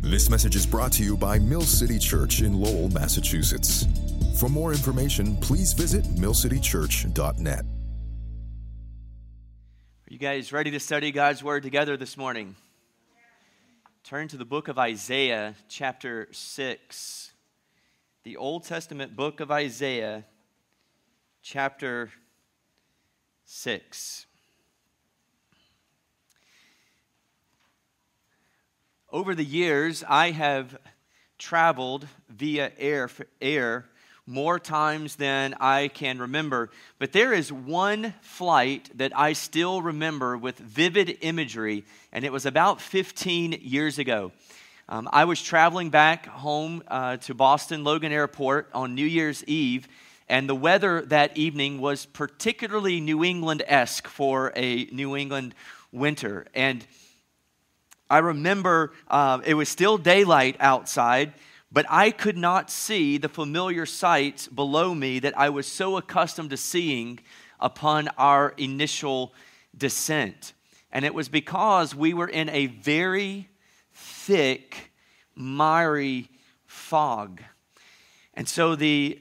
This message is brought to you by Mill City Church in Lowell, Massachusetts. For more information, please visit millcitychurch.net. Are you guys ready to study God's Word together this morning? Turn to the book of Isaiah, chapter 6. The Old Testament book of Isaiah, chapter 6. Over the years, I have traveled via air, air more times than I can remember, but there is one flight that I still remember with vivid imagery, and it was about 15 years ago. Um, I was traveling back home uh, to Boston Logan Airport on New Year's Eve, and the weather that evening was particularly New England esque for a New England winter. And I remember uh, it was still daylight outside, but I could not see the familiar sights below me that I was so accustomed to seeing upon our initial descent. And it was because we were in a very thick, miry fog. And so the,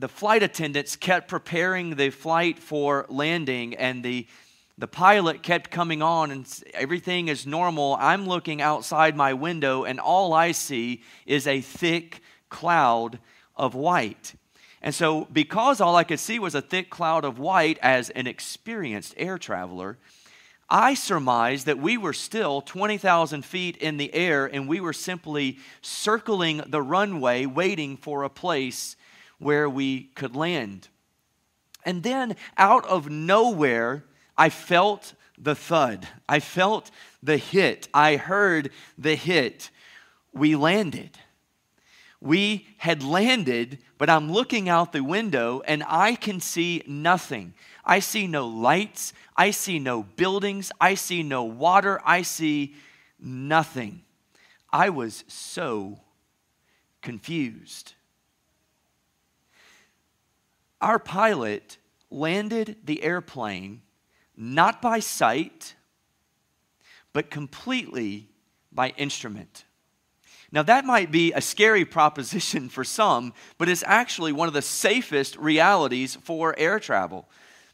the flight attendants kept preparing the flight for landing, and the the pilot kept coming on and everything is normal. I'm looking outside my window and all I see is a thick cloud of white. And so, because all I could see was a thick cloud of white as an experienced air traveler, I surmised that we were still 20,000 feet in the air and we were simply circling the runway waiting for a place where we could land. And then, out of nowhere, I felt the thud. I felt the hit. I heard the hit. We landed. We had landed, but I'm looking out the window and I can see nothing. I see no lights. I see no buildings. I see no water. I see nothing. I was so confused. Our pilot landed the airplane not by sight, but completely by instrument. Now, that might be a scary proposition for some, but it's actually one of the safest realities for air travel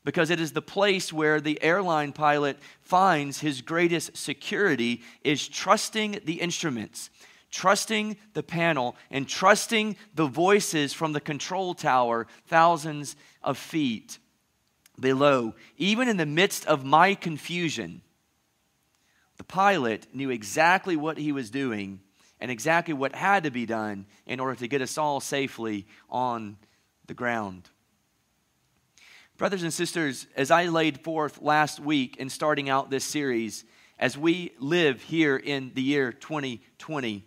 because it is the place where the airline pilot finds his greatest security is trusting the instruments trusting the panel and trusting the voices from the control tower thousands of feet below. Even in the midst of my confusion, the pilot knew exactly what he was doing and exactly what had to be done in order to get us all safely on the ground. Brothers and sisters, as I laid forth last week in starting out this series, as we live here in the year 2020,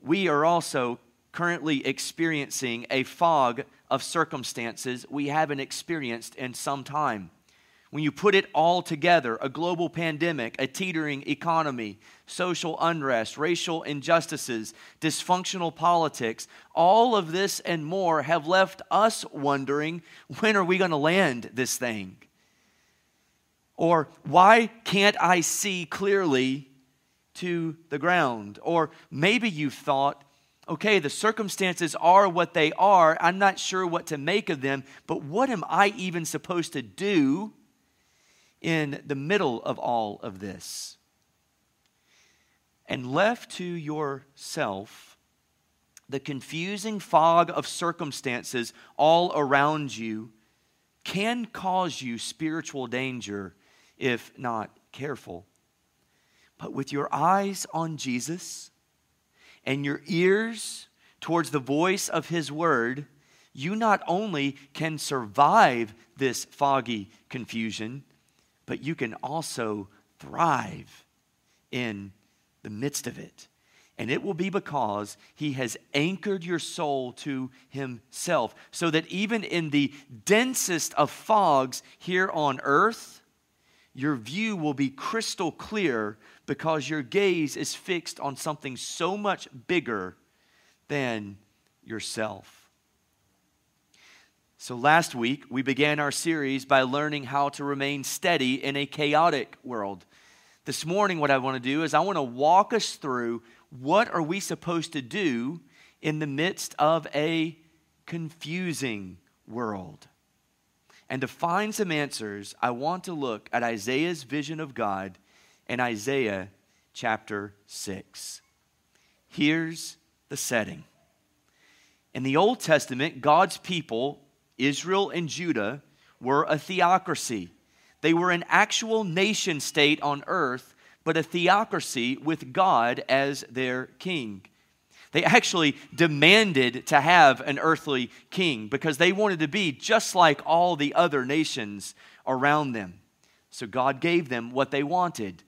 we are also currently experiencing a fog of circumstances we haven't experienced in some time. When you put it all together a global pandemic, a teetering economy, social unrest, racial injustices, dysfunctional politics all of this and more have left us wondering when are we going to land this thing? Or why can't I see clearly to the ground? Or maybe you've thought, okay, the circumstances are what they are. I'm not sure what to make of them, but what am I even supposed to do in the middle of all of this? And left to yourself, the confusing fog of circumstances all around you can cause you spiritual danger if not careful. But with your eyes on Jesus, and your ears towards the voice of His word, you not only can survive this foggy confusion, but you can also thrive in the midst of it. And it will be because he has anchored your soul to himself, so that even in the densest of fogs here on earth, your view will be crystal clear because your gaze is fixed on something so much bigger than yourself. So, last week, we began our series by learning how to remain steady in a chaotic world. This morning, what I want to do is I want to walk us through what are we supposed to do in the midst of a confusing world? And to find some answers, I want to look at Isaiah's vision of God in Isaiah chapter 6. Here's the setting. In the Old Testament, God's people, Israel and Judah, were a theocracy. They were an actual nation state on earth, but a theocracy with God as their king. They actually demanded to have an earthly king because they wanted to be just like all the other nations around them. So God gave them what they wanted.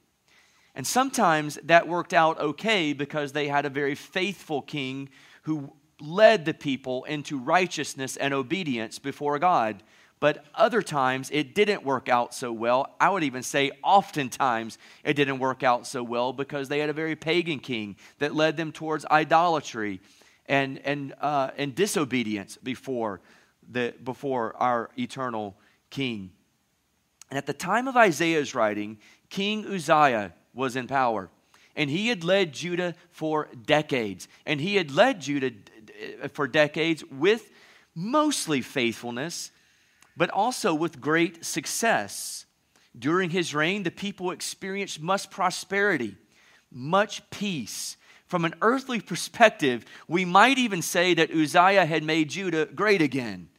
And sometimes that worked out okay because they had a very faithful king who led the people into righteousness and obedience before God. But other times it didn't work out so well. I would even say oftentimes it didn't work out so well because they had a very pagan king that led them towards idolatry and, and, uh, and disobedience before, the, before our eternal king. And at the time of Isaiah's writing, King Uzziah was in power. And he had led Judah for decades. And he had led Judah uh, for decades with mostly faithfulness, but also with great success. During his reign, the people experienced much prosperity, much peace. From an earthly perspective, we might even say that Uzziah had made Judah great again.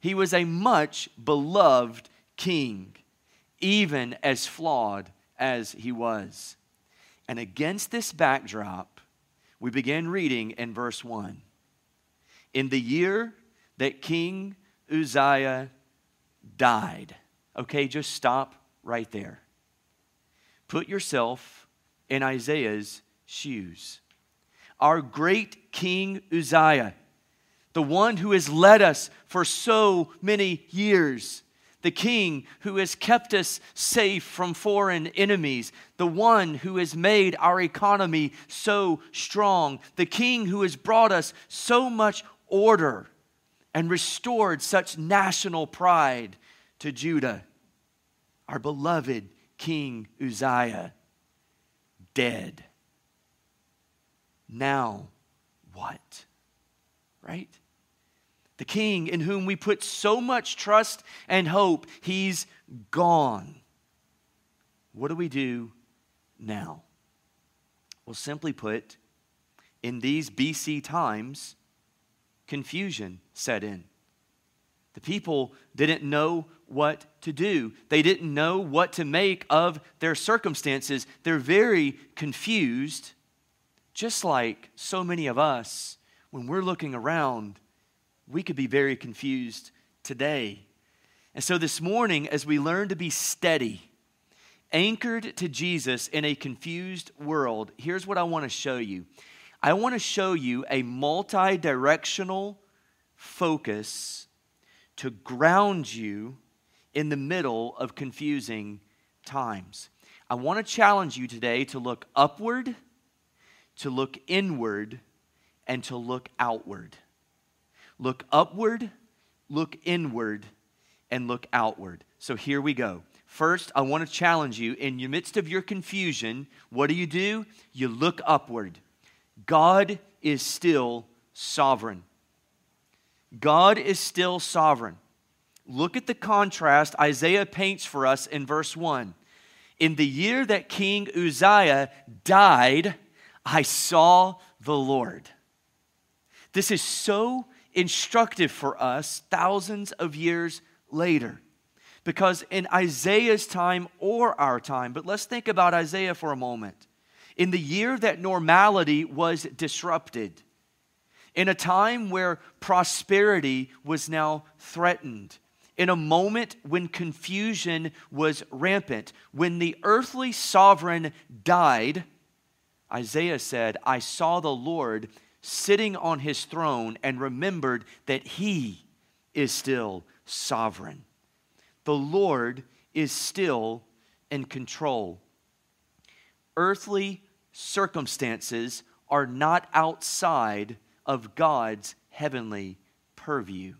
He was a much beloved king, even as flawed as he was. And against this backdrop, we begin reading in verse 1. In the year that King Uzziah died, okay, just stop right there. Put yourself in Isaiah's shoes. Our great King Uzziah, the one who has led us for so many years, the king who has kept us safe from foreign enemies, the one who has made our economy so strong, the king who has brought us so much order and restored such national pride to Judah. Our beloved King Uzziah, dead. Now, what? Right? The king in whom we put so much trust and hope, he's gone. What do we do now? Well, simply put, in these BC times, confusion set in. The people didn't know what to do. They didn't know what to make of their circumstances. They're very confused, just like so many of us when we're looking around we could be very confused today. And so this morning, as we learn to be steady, anchored to Jesus in a confused world, here's what I want to show you. I want to show you a multi directional focus to ground you in the middle of confusing times. I want to challenge you today to look upward, to look inward, and to look outward. Look upward, look inward, and look outward. So here we go. First, I want to challenge you in the midst of your confusion, what do you do? You look upward. God is still sovereign. God is still sovereign. Look at the contrast Isaiah paints for us in verse 1. In the year that King Uzziah died, I saw the Lord. This is so instructive for us thousands of years later. Because in Isaiah's time or our time, but let's think about Isaiah for a moment. In the year that normality was disrupted, in a time where prosperity was now threatened, in a moment when confusion was rampant, when the earthly sovereign died, Isaiah said, I saw the Lord sitting on his throne and remembered that he is still sovereign. The Lord is still in control. Earthly circumstances are not outside of God's heavenly purview.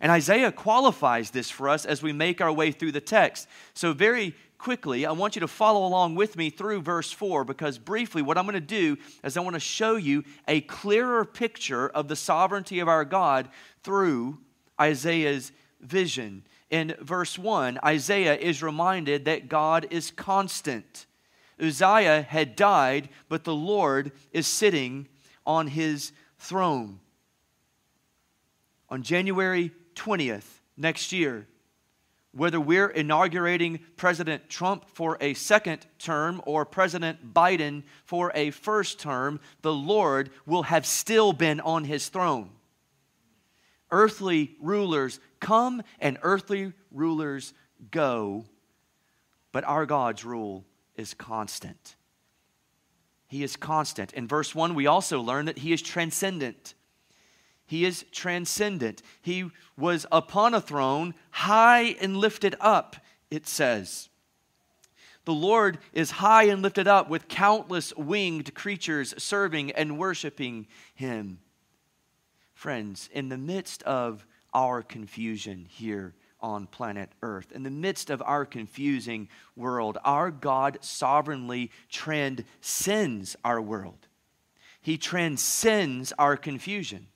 And Isaiah qualifies this for us as we make our way through the text. So, very quickly, I want you to follow along with me through verse 4 because, briefly, what I'm going to do is I want to show you a clearer picture of the sovereignty of our God through Isaiah's vision. In verse 1, Isaiah is reminded that God is constant. Uzziah had died, but the Lord is sitting on his throne. On January 20th next year, whether we're inaugurating President Trump for a second term or President Biden for a first term, the Lord will have still been on his throne. Earthly rulers come and earthly rulers go, but our God's rule is constant. He is constant. In verse 1, we also learn that He is transcendent. He is transcendent. He was upon a throne, high and lifted up, it says. The Lord is high and lifted up with countless winged creatures serving and worshiping Him. Friends, in the midst of our confusion here on planet Earth, in the midst of our confusing world, our God sovereignly transcends our world. He transcends our confusion.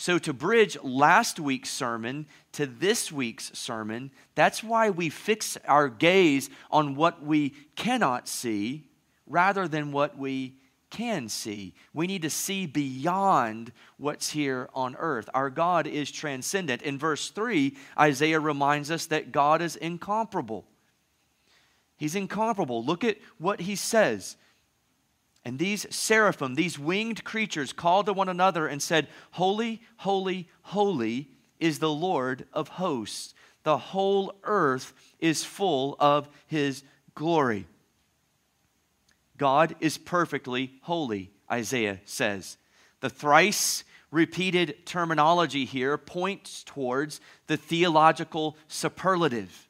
So, to bridge last week's sermon to this week's sermon, that's why we fix our gaze on what we cannot see rather than what we can see. We need to see beyond what's here on earth. Our God is transcendent. In verse 3, Isaiah reminds us that God is incomparable. He's incomparable. Look at what he says. And these seraphim, these winged creatures, called to one another and said, Holy, holy, holy is the Lord of hosts. The whole earth is full of his glory. God is perfectly holy, Isaiah says. The thrice repeated terminology here points towards the theological superlative.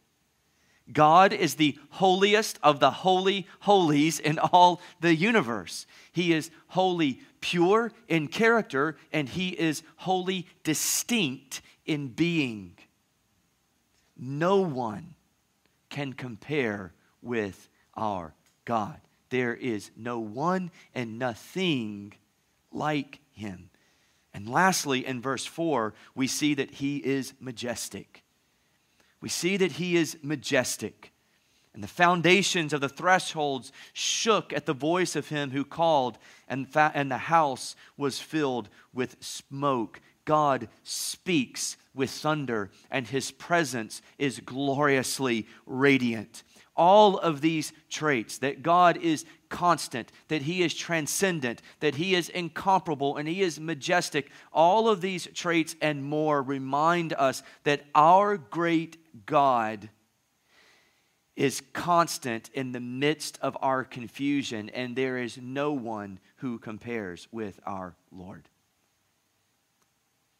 God is the holiest of the holy holies in all the universe. He is holy pure in character, and He is wholly distinct in being. No one can compare with our God. There is no one and nothing like Him. And lastly, in verse 4, we see that He is majestic we see that he is majestic. And the foundations of the thresholds shook at the voice of him who called, and, fa- and the house was filled with smoke. God speaks with thunder, and his presence is gloriously radiant all of these traits that God is constant, that He is transcendent, that He is incomparable, and He is majestic, all of these traits and more remind us that our great God is constant in the midst of our confusion, and there is no one who compares with our Lord.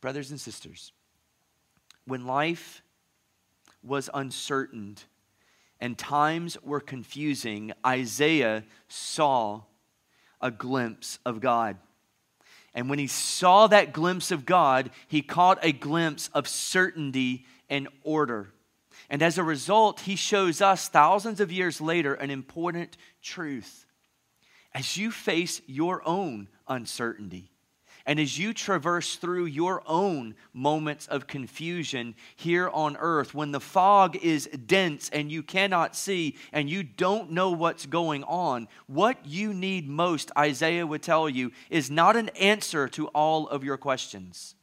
Brothers and sisters, when life was uncertain, and times were confusing, Isaiah saw a glimpse of God. And when he saw that glimpse of God, he caught a glimpse of certainty and order. And as a result, he shows us thousands of years later an important truth. As you face your own uncertainty, and as you traverse through your own moments of confusion here on earth, when the fog is dense and you cannot see and you don't know what's going on, what you need most, Isaiah would tell you, is not an answer to all of your questions.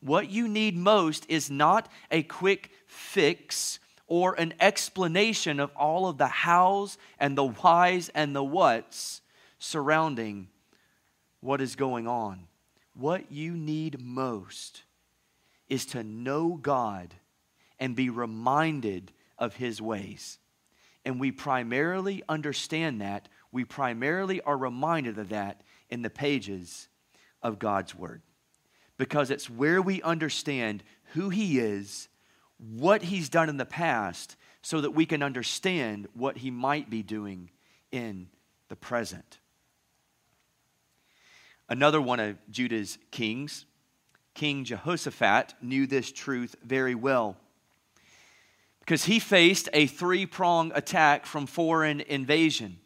What you need most is not a quick fix or an explanation of all of the hows and the whys and the whats surrounding what is going on. What you need most is to know God and be reminded of his ways. And we primarily understand that, we primarily are reminded of that in the pages of God's Word. Because it's where we understand who He is, what He's done in the past, so that we can understand what He might be doing in the present. Another one of Judah's kings, King Jehoshaphat knew this truth very well because he faced a three prong attack from foreign invasion.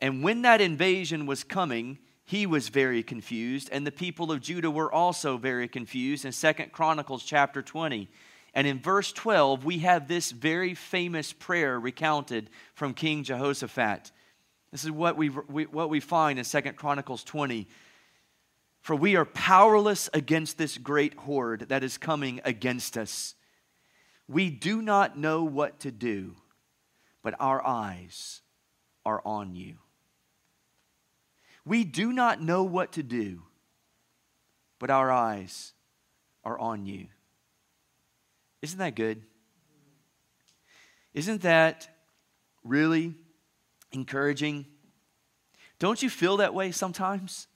And when that invasion was coming, he was very confused, and the people of Judah were also very confused in Second Chronicles chapter 20. And in verse 12, we have this very famous prayer recounted from King Jehoshaphat. This is what we, what we find in Second Chronicles 20. For we are powerless against this great horde that is coming against us. We do not know what to do, but our eyes are on you. We do not know what to do, but our eyes are on you. Isn't that good? Isn't that really encouraging? Don't you feel that way sometimes?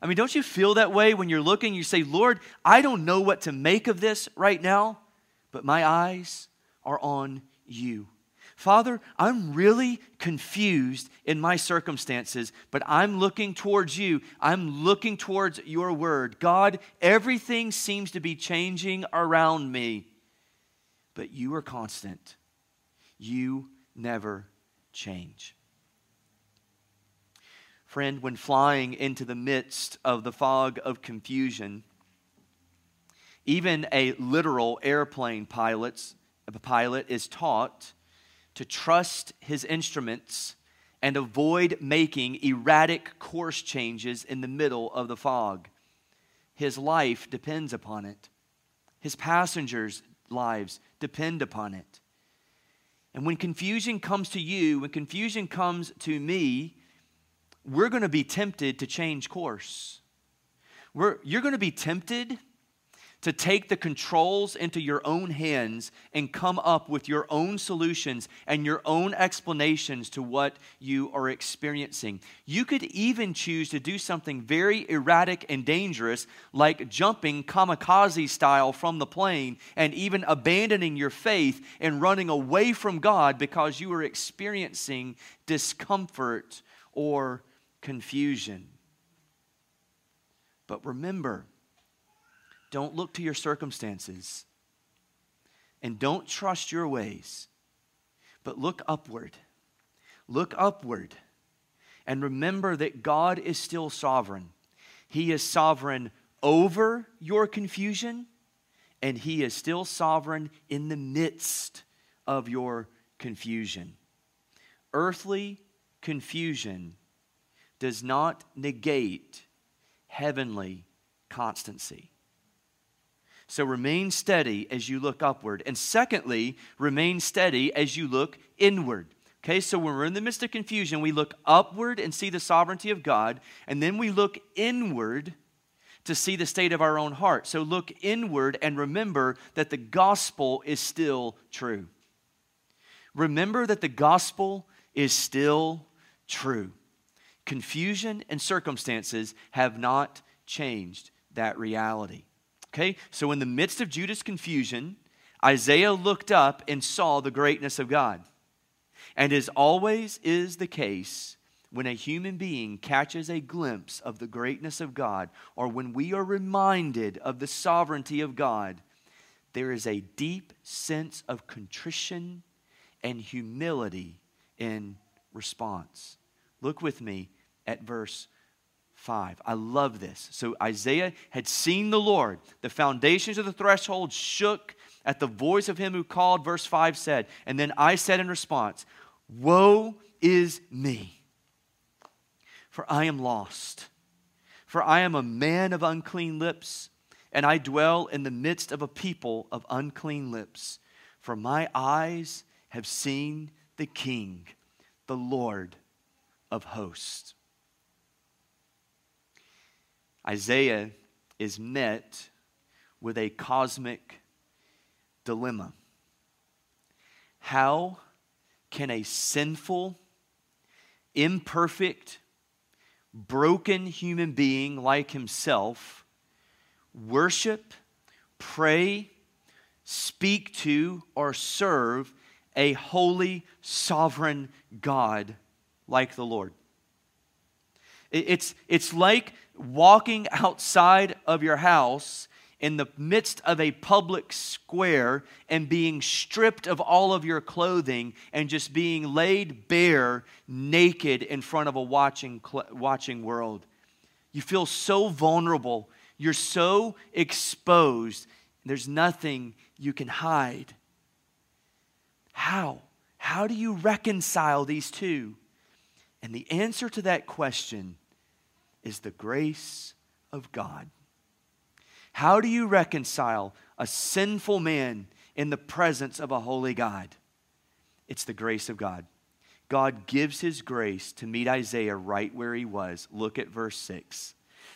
I mean, don't you feel that way when you're looking, you say, Lord, I don't know what to make of this right now, but my eyes are on you. Father, I'm really confused in my circumstances, but I'm looking towards you. I'm looking towards your word. God, everything seems to be changing around me, but you are constant. You never change. Friend, when flying into the midst of the fog of confusion, even a literal airplane pilot's, a pilot is taught to trust his instruments and avoid making erratic course changes in the middle of the fog. His life depends upon it, his passengers' lives depend upon it. And when confusion comes to you, when confusion comes to me, we're going to be tempted to change course. We're, you're going to be tempted to take the controls into your own hands and come up with your own solutions and your own explanations to what you are experiencing. You could even choose to do something very erratic and dangerous, like jumping kamikaze style from the plane and even abandoning your faith and running away from God because you are experiencing discomfort or confusion. But remember, don't look to your circumstances and don't trust your ways, but look upward. Look upward and remember that God is still sovereign. He is sovereign over your confusion, and He is still sovereign in the midst of your confusion. Earthly confusion does not negate heavenly constancy. So remain steady as you look upward. And secondly, remain steady as you look inward. Okay, so when we're in the midst of confusion, we look upward and see the sovereignty of God, and then we look inward to see the state of our own heart. So look inward and remember that the gospel is still true. Remember that the gospel is still true. Confusion and circumstances have not changed that reality. Okay, so in the midst of Judah's confusion, Isaiah looked up and saw the greatness of God. And as always is the case, when a human being catches a glimpse of the greatness of God, or when we are reminded of the sovereignty of God, there is a deep sense of contrition and humility in response. Look with me at verse 5. I love this. So Isaiah had seen the Lord. The foundations of the threshold shook at the voice of him who called, verse 5 said. And then I said in response, Woe is me, for I am lost. For I am a man of unclean lips, and I dwell in the midst of a people of unclean lips. For my eyes have seen the King, the Lord of hosts. Isaiah is met with a cosmic dilemma. How can a sinful, imperfect, broken human being like himself worship, pray, speak to, or serve a holy, sovereign God like the Lord? It's, it's like walking outside of your house in the midst of a public square and being stripped of all of your clothing and just being laid bare naked in front of a watching, watching world. You feel so vulnerable. You're so exposed. There's nothing you can hide. How? How do you reconcile these two? And the answer to that question is the grace of God. How do you reconcile a sinful man in the presence of a holy God? It's the grace of God. God gives his grace to meet Isaiah right where he was. Look at verse 6.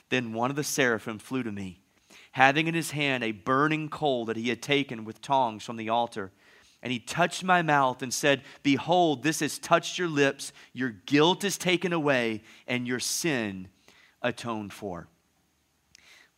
Then one of the seraphim flew to me, having in his hand a burning coal that he had taken with tongs from the altar. And he touched my mouth and said, Behold, this has touched your lips, your guilt is taken away, and your sin atoned for.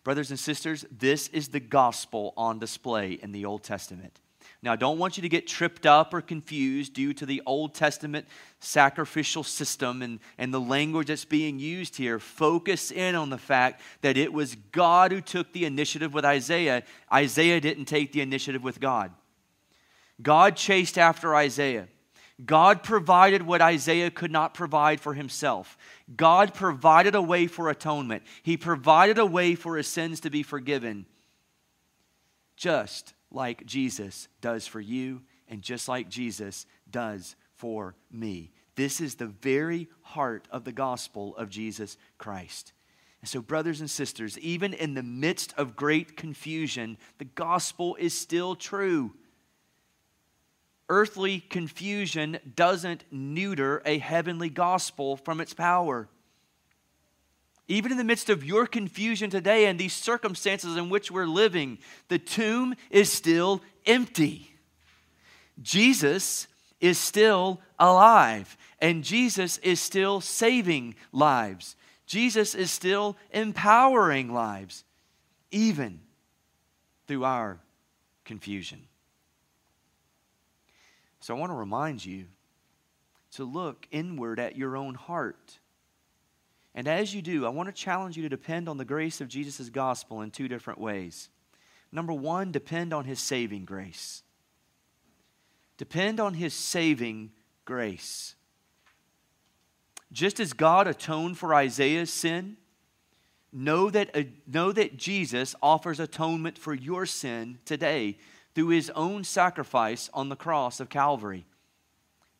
Brothers and sisters, this is the gospel on display in the Old Testament. Now, I don't want you to get tripped up or confused due to the Old Testament sacrificial system and, and the language that's being used here. Focus in on the fact that it was God who took the initiative with Isaiah. Isaiah didn't take the initiative with God. God chased after Isaiah. God provided what Isaiah could not provide for himself. God provided a way for atonement. He provided a way for his sins to be forgiven, just like Jesus does for you, and just like Jesus does for me. This is the very heart of the gospel of Jesus Christ. And so, brothers and sisters, even in the midst of great confusion, the gospel is still true earthly confusion doesn't neuter a heavenly gospel from its power. Even in the midst of your confusion today and these circumstances in which we're living, the tomb is still empty. Jesus is still alive, and Jesus is still saving lives. Jesus is still empowering lives, even through our confusion. So I want to remind you to look inward at your own heart. And as you do, I want to challenge you to depend on the grace of Jesus' gospel in two different ways. Number one, depend on his saving grace. Depend on his saving grace. Just as God atoned for Isaiah's sin, know that, uh, know that Jesus offers atonement for your sin today through his own sacrifice on the cross of Calvary.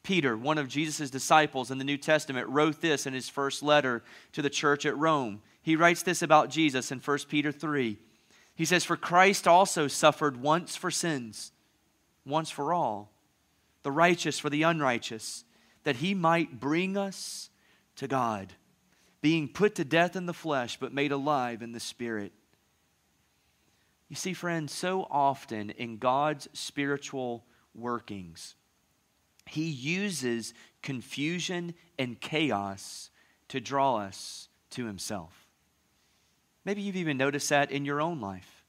Peter, one of Jesus' disciples in the New Testament, wrote this in his first letter to the church at Rome. He writes this about Jesus in 1 Peter 3. He says, For Christ also suffered once for sins, once for all, the righteous for the unrighteous, that he might bring us to God, being put to death in the flesh, but made alive in the Spirit you see, friends, so often in God's spiritual workings, He uses confusion and chaos to draw us to Himself. Maybe you've even noticed that in your own life.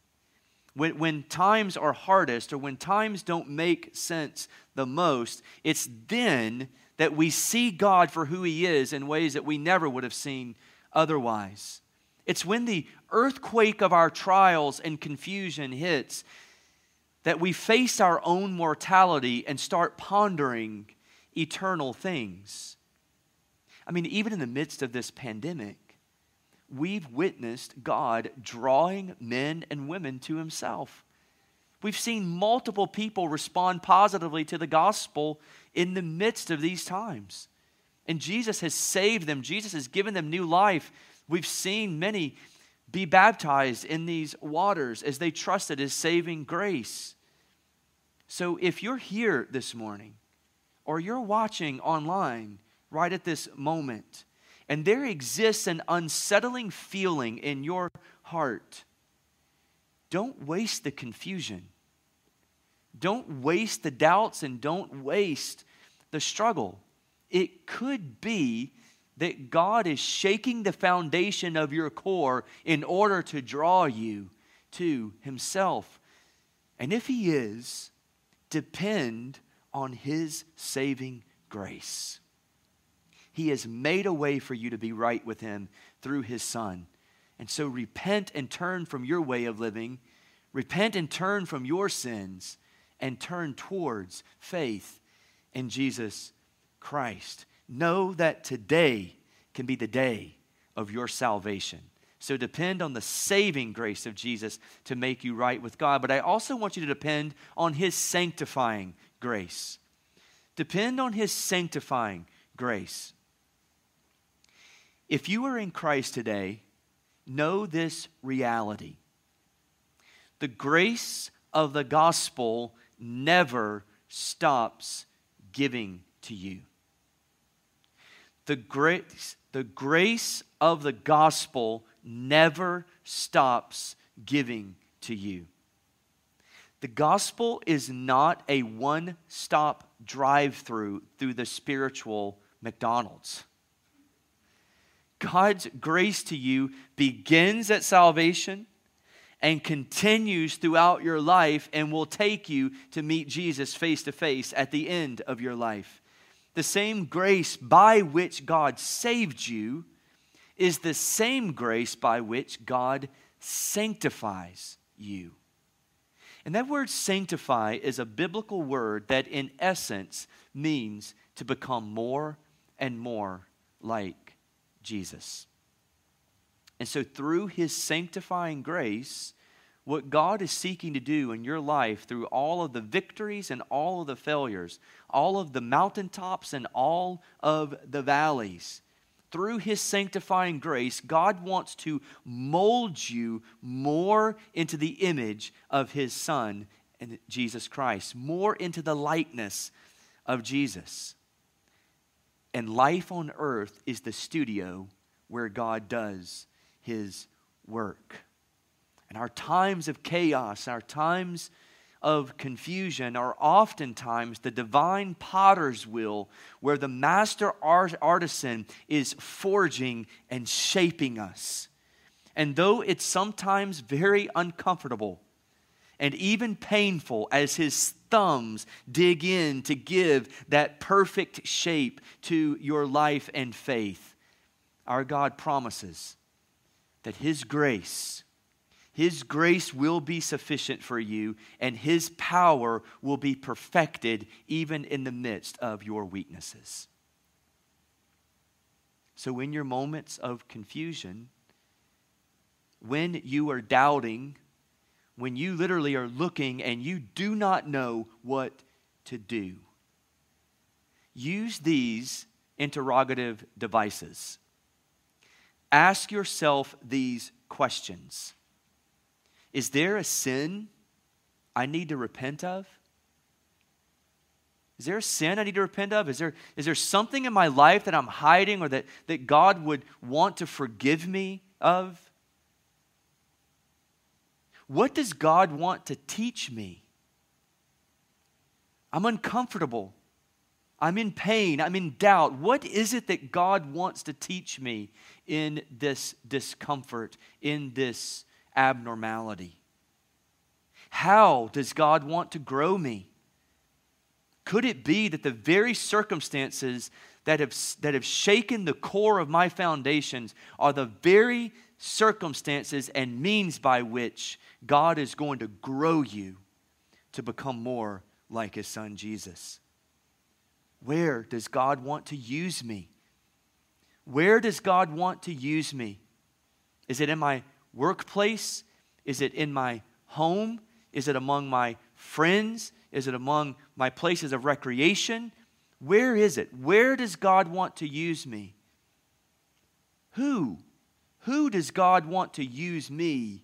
When, when times are hardest or when times don't make sense the most, it's then that we see God for who He is in ways that we never would have seen otherwise. It's when the earthquake of our trials and confusion hits that we face our own mortality and start pondering eternal things. I mean, even in the midst of this pandemic, we've witnessed God drawing men and women to Himself. We've seen multiple people respond positively to the gospel in the midst of these times. And Jesus has saved them, Jesus has given them new life. We've seen many be baptized in these waters as they trusted His saving grace. So if you're here this morning or you're watching online right at this moment, and there exists an unsettling feeling in your heart, don't waste the confusion. Don't waste the doubts and don't waste the struggle. It could be that God is shaking the foundation of your core in order to draw you to Himself. And if He is, depend on His saving grace. He has made a way for you to be right with Him through His Son. And so repent and turn from your way of living. Repent and turn from your sins and turn towards faith in Jesus Christ. Know that today can be the day of your salvation. So depend on the saving grace of Jesus to make you right with God. But I also want you to depend on his sanctifying grace. Depend on his sanctifying grace. If you are in Christ today, know this reality. The grace of the gospel never stops giving to you. The grace, the grace of the gospel never stops giving to you. The gospel is not a one stop drive through through the spiritual McDonald's. God's grace to you begins at salvation and continues throughout your life and will take you to meet Jesus face to face at the end of your life. The same grace by which God saved you is the same grace by which God sanctifies you. And that word sanctify is a biblical word that, in essence, means to become more and more like Jesus. And so, through his sanctifying grace, what God is seeking to do in your life through all of the victories and all of the failures, all of the mountaintops and all of the valleys, through his sanctifying grace, God wants to mold you more into the image of his Son, and Jesus Christ, more into the likeness of Jesus. And life on earth is the studio where God does his work. And our times of chaos, our times of confusion are oftentimes the divine potter's wheel where the master art- artisan is forging and shaping us. And though it's sometimes very uncomfortable and even painful as his thumbs dig in to give that perfect shape to your life and faith, our God promises that his grace his grace will be sufficient for you, and His power will be perfected even in the midst of your weaknesses. So, in your moments of confusion, when you are doubting, when you literally are looking and you do not know what to do, use these interrogative devices. Ask yourself these questions is there a sin I need to repent of? Is there a sin I need to repent of? Is there, is there something in my life that I'm hiding or that, that God would want to forgive me of? What does God want to teach me? I'm uncomfortable. I'm in pain. I'm in doubt. What is it that God wants to teach me in this discomfort, in this abnormality? How does God want to grow me? Could it be that the very circumstances that have, that have shaken the core of my foundations are the very circumstances and means by which God is going to grow you to become more like His Son Jesus? Where does God want to use me? Where does God want to use me? Is it in my workplace? Is it in my home? Is it among my friends? Is it among my places of recreation? Where is it? Where does God want to use me? Who? Who does God want to use me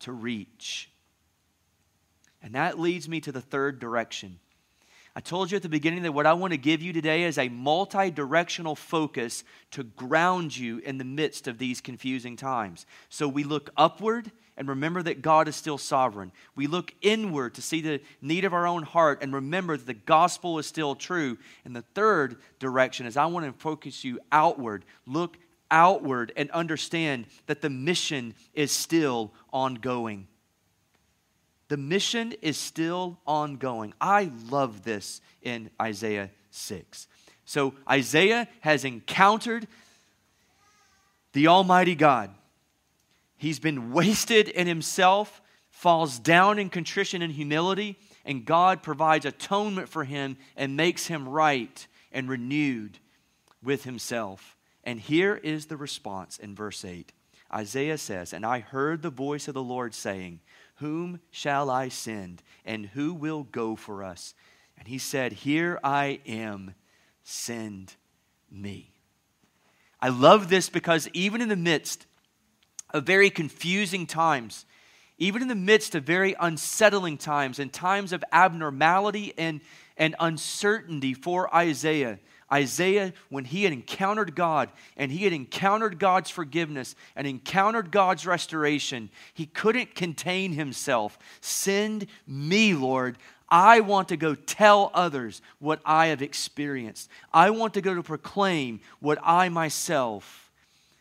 to reach? And that leads me to the third direction. I told you at the beginning that what I want to give you today is a multi directional focus to ground you in the midst of these confusing times. So we look upward and remember that God is still sovereign. We look inward to see the need of our own heart and remember that the gospel is still true. And the third direction is I want to focus you outward. Look outward and understand that the mission is still ongoing. The mission is still ongoing. I love this in Isaiah 6. So Isaiah has encountered the Almighty God. He's been wasted in himself, falls down in contrition and humility, and God provides atonement for him and makes him right and renewed with himself. And here is the response in verse 8. Isaiah says, And I heard the voice of the Lord saying, Whom shall I send, and who will go for us? And he said, Here I am, send me. I love this because even in the midst of very confusing times, even in the midst of very unsettling times and times of abnormality and, and uncertainty for Isaiah, Isaiah, when he had encountered God and he had encountered God's forgiveness and encountered God's restoration, he couldn't contain himself. Send me, Lord. I want to go tell others what I have experienced. I want to go to proclaim what I myself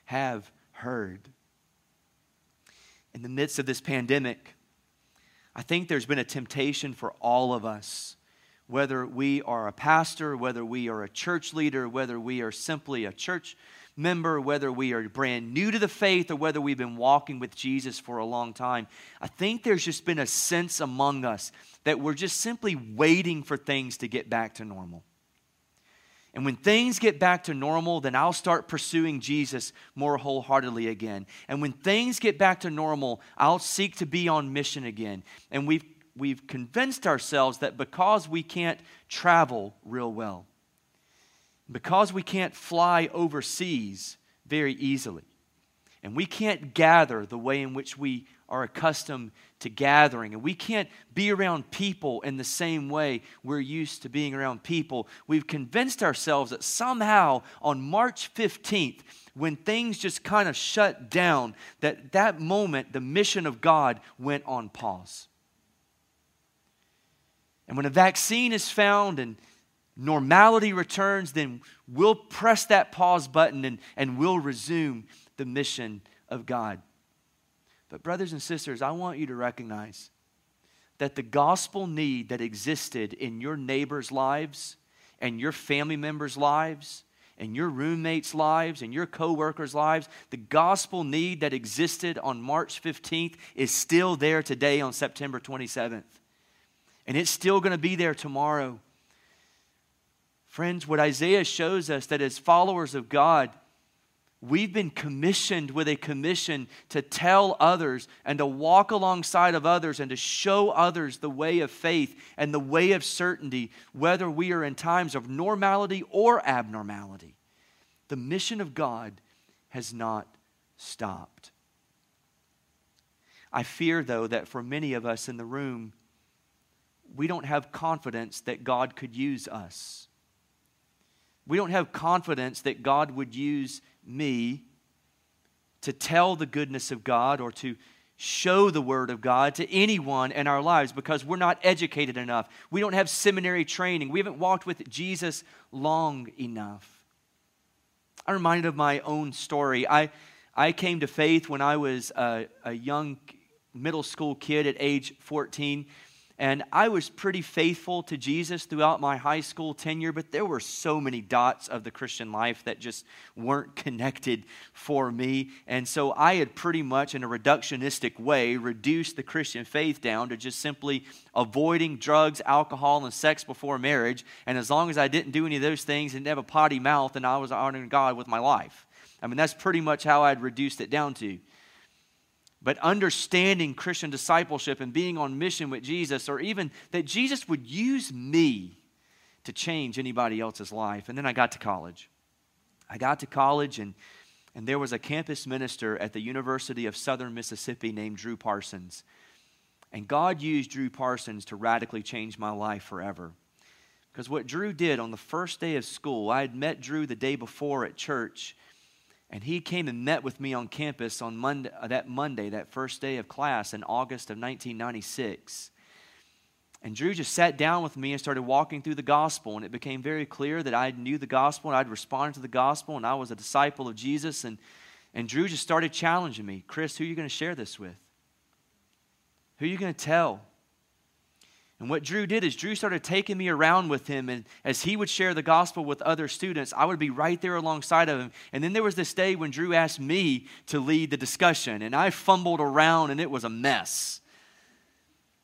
have heard. In the midst of this pandemic, I think there's been a temptation for all of us, whether we are a pastor, whether we are a church leader, whether we are simply a church member, whether we are brand new to the faith, or whether we've been walking with Jesus for a long time. I think there's just been a sense among us that we're just simply waiting for things to get back to normal. And when things get back to normal, then I'll start pursuing Jesus more wholeheartedly again. And when things get back to normal, I'll seek to be on mission again. And we've, we've convinced ourselves that because we can't travel real well, because we can't fly overseas very easily, and we can't gather the way in which we are accustomed to gathering. And we can't be around people in the same way we're used to being around people. We've convinced ourselves that somehow on March 15th, when things just kind of shut down, that that moment the mission of God went on pause. And when a vaccine is found and normality returns, then we'll press that pause button and, and we'll resume the mission of God. But, brothers and sisters, I want you to recognize that the gospel need that existed in your neighbors' lives and your family members' lives and your roommates' lives and your coworkers' lives, the gospel need that existed on March 15th is still there today on September 27th. And it's still going to be there tomorrow. Friends, what Isaiah shows us that as followers of God, We've been commissioned with a commission to tell others and to walk alongside of others and to show others the way of faith and the way of certainty, whether we are in times of normality or abnormality. The mission of God has not stopped. I fear, though, that for many of us in the room, we don't have confidence that God could use us. We don't have confidence that God would use me to tell the goodness of God or to show the Word of God to anyone in our lives because we're not educated enough. We don't have seminary training. We haven't walked with Jesus long enough. I'm reminded of my own story. I, I came to faith when I was a, a young middle school kid at age 14. And I was pretty faithful to Jesus throughout my high school tenure, but there were so many dots of the Christian life that just weren't connected for me. And so I had pretty much, in a reductionistic way, reduced the Christian faith down to just simply avoiding drugs, alcohol, and sex before marriage. And as long as I didn't do any of those things and have a potty mouth, then I was honoring God with my life. I mean, that's pretty much how I'd reduced it down to. But understanding Christian discipleship and being on mission with Jesus, or even that Jesus would use me to change anybody else's life. And then I got to college. I got to college, and, and there was a campus minister at the University of Southern Mississippi named Drew Parsons. And God used Drew Parsons to radically change my life forever. Because what Drew did on the first day of school, I had met Drew the day before at church, and he came and met with me on campus on Monday, uh, that Monday, that first day of class in August of 1996. And Drew just sat down with me and started walking through the gospel. And it became very clear that I knew the gospel and I'd responded to the gospel and I was a disciple of Jesus. And, and Drew just started challenging me Chris, who are you going to share this with? Who are you going to tell? And what Drew did is Drew started taking me around with him. And as he would share the gospel with other students, I would be right there alongside of him. And then there was this day when Drew asked me to lead the discussion. And I fumbled around and it was a mess.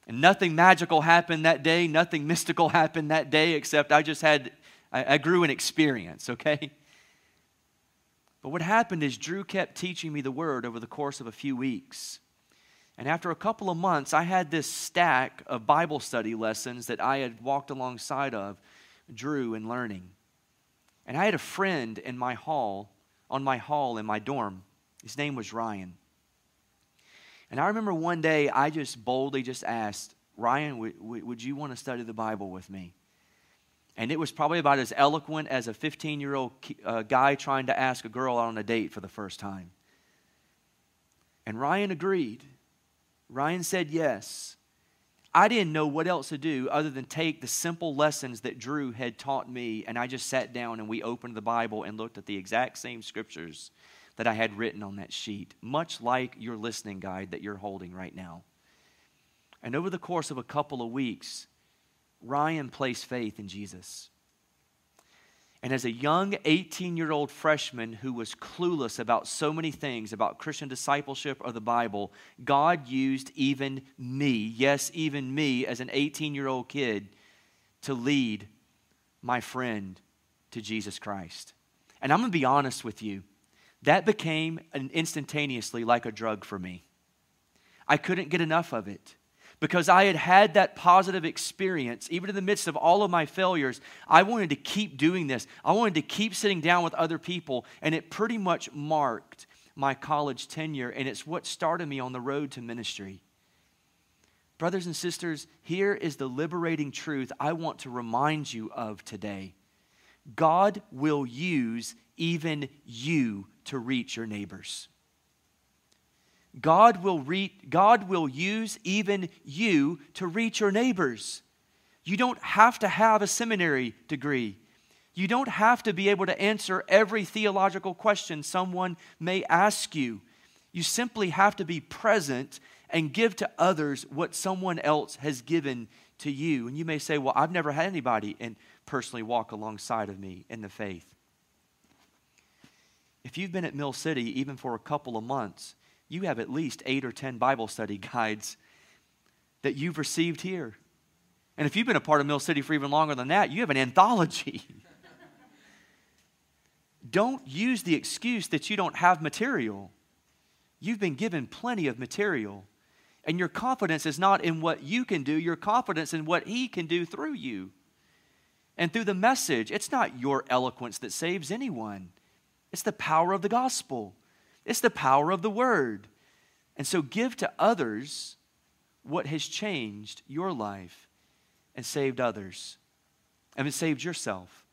And nothing magical happened that day, nothing mystical happened that day, except I just had, I, I grew an experience, okay? But what happened is Drew kept teaching me the word over the course of a few weeks. And after a couple of months, I had this stack of Bible study lessons that I had walked alongside of Drew in learning. And I had a friend in my hall, on my hall in my dorm. His name was Ryan. And I remember one day I just boldly just asked, Ryan, w- w- would you want to study the Bible with me? And it was probably about as eloquent as a 15 year old uh, guy trying to ask a girl out on a date for the first time. And Ryan agreed. Ryan said yes. I didn't know what else to do other than take the simple lessons that Drew had taught me, and I just sat down and we opened the Bible and looked at the exact same scriptures that I had written on that sheet, much like your listening guide that you're holding right now. And over the course of a couple of weeks, Ryan placed faith in Jesus. And as a young 18 year old freshman who was clueless about so many things about Christian discipleship or the Bible, God used even me, yes, even me, as an 18 year old kid, to lead my friend to Jesus Christ. And I'm going to be honest with you, that became an instantaneously like a drug for me. I couldn't get enough of it because I had had that positive experience, even in the midst of all of my failures, I wanted to keep doing this. I wanted to keep sitting down with other people, and it pretty much marked my college tenure, and it's what started me on the road to ministry. Brothers and sisters, here is the liberating truth I want to remind you of today God will use even you to reach your neighbors. God will, re- God will use even you to reach your neighbors. You don't have to have a seminary degree. You don't have to be able to answer every theological question someone may ask you. You simply have to be present and give to others what someone else has given to you. And you may say, Well, I've never had anybody and personally walk alongside of me in the faith. If you've been at Mill City even for a couple of months, you have at least eight or 10 Bible study guides that you've received here. And if you've been a part of Mill City for even longer than that, you have an anthology. don't use the excuse that you don't have material. You've been given plenty of material. And your confidence is not in what you can do, your confidence in what He can do through you. And through the message, it's not your eloquence that saves anyone, it's the power of the gospel. It's the power of the word. And so give to others what has changed your life and saved others. and mean, saved yourself.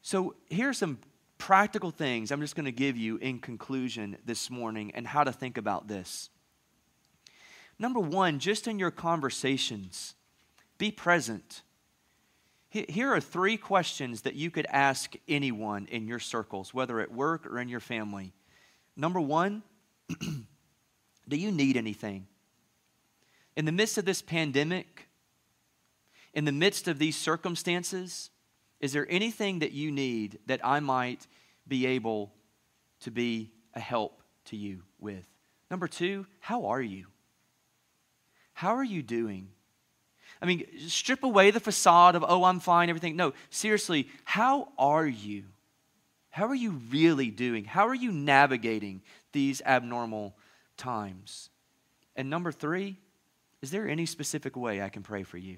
So here are some practical things I'm just going to give you in conclusion this morning and how to think about this. Number one, just in your conversations, be present. Here are three questions that you could ask anyone in your circles, whether at work or in your family. Number one, do you need anything? In the midst of this pandemic, in the midst of these circumstances, is there anything that you need that I might be able to be a help to you with? Number two, how are you? How are you doing? I mean, strip away the facade of, oh, I'm fine, everything. No, seriously, how are you? How are you really doing? How are you navigating these abnormal times? And number three, is there any specific way I can pray for you?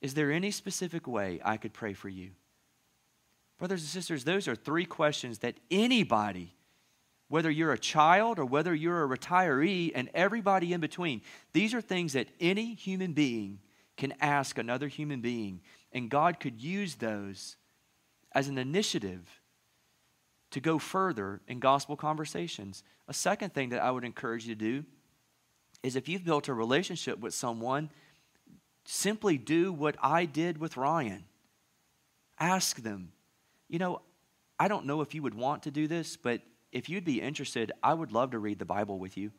Is there any specific way I could pray for you? Brothers and sisters, those are three questions that anybody whether you're a child or whether you're a retiree and everybody in between. These are things that any human being can ask another human being, and God could use those as an initiative to go further in gospel conversations. A second thing that I would encourage you to do is if you've built a relationship with someone, simply do what I did with Ryan. Ask them, you know, I don't know if you would want to do this, but if you'd be interested, I would love to read the Bible with you.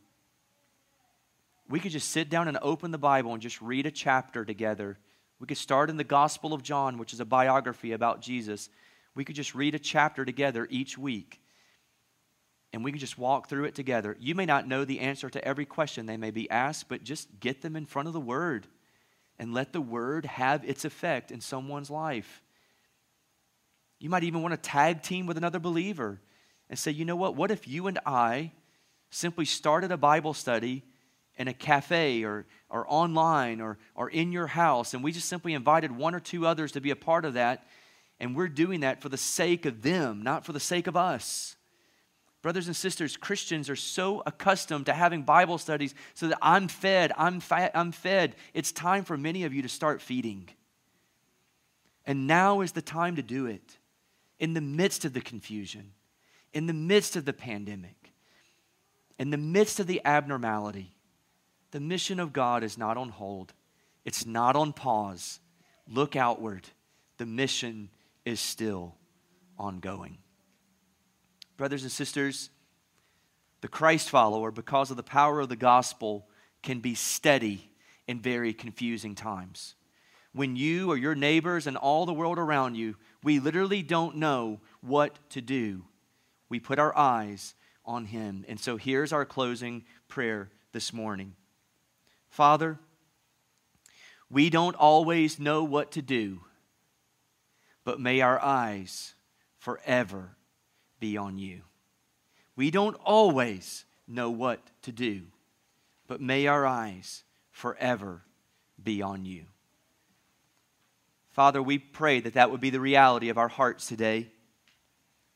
we could just sit down and open the Bible and just read a chapter together. We could start in the Gospel of John, which is a biography about Jesus. We could just read a chapter together each week. And we could just walk through it together. You may not know the answer to every question they may be asked, but just get them in front of the Word and let the Word have its effect in someone's life. You might even want to tag team with another believer and say, you know what? What if you and I simply started a Bible study in a cafe or, or online or, or in your house, and we just simply invited one or two others to be a part of that, and we're doing that for the sake of them, not for the sake of us. Brothers and sisters, Christians are so accustomed to having Bible studies so that I'm fed, I'm, I'm fed. It's time for many of you to start feeding. And now is the time to do it in the midst of the confusion, in the midst of the pandemic, in the midst of the abnormality. The mission of God is not on hold, it's not on pause. Look outward. The mission is still ongoing. Brothers and sisters, the Christ follower, because of the power of the gospel, can be steady in very confusing times. When you or your neighbors and all the world around you, we literally don't know what to do, we put our eyes on Him. And so here's our closing prayer this morning Father, we don't always know what to do, but may our eyes forever be on you. We don't always know what to do, but may our eyes forever be on you. Father, we pray that that would be the reality of our hearts today.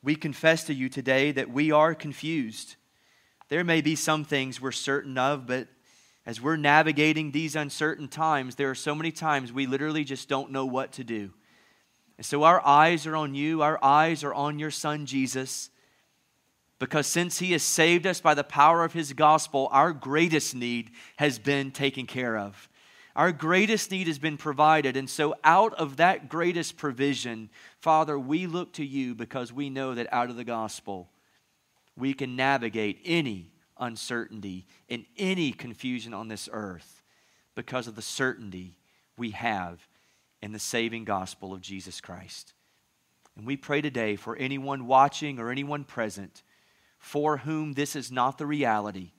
We confess to you today that we are confused. There may be some things we're certain of, but as we're navigating these uncertain times, there are so many times we literally just don't know what to do. And so our eyes are on you, our eyes are on your Son, Jesus. Because since He has saved us by the power of His gospel, our greatest need has been taken care of. Our greatest need has been provided. And so, out of that greatest provision, Father, we look to you because we know that out of the gospel, we can navigate any uncertainty and any confusion on this earth because of the certainty we have in the saving gospel of Jesus Christ. And we pray today for anyone watching or anyone present for whom this is not the reality,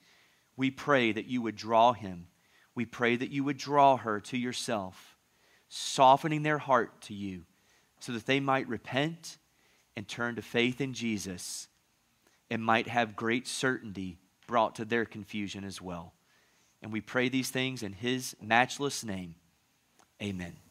we pray that you would draw him. We pray that you would draw her to yourself, softening their heart to you so that they might repent and turn to faith in Jesus and might have great certainty brought to their confusion as well. And we pray these things in his matchless name. Amen.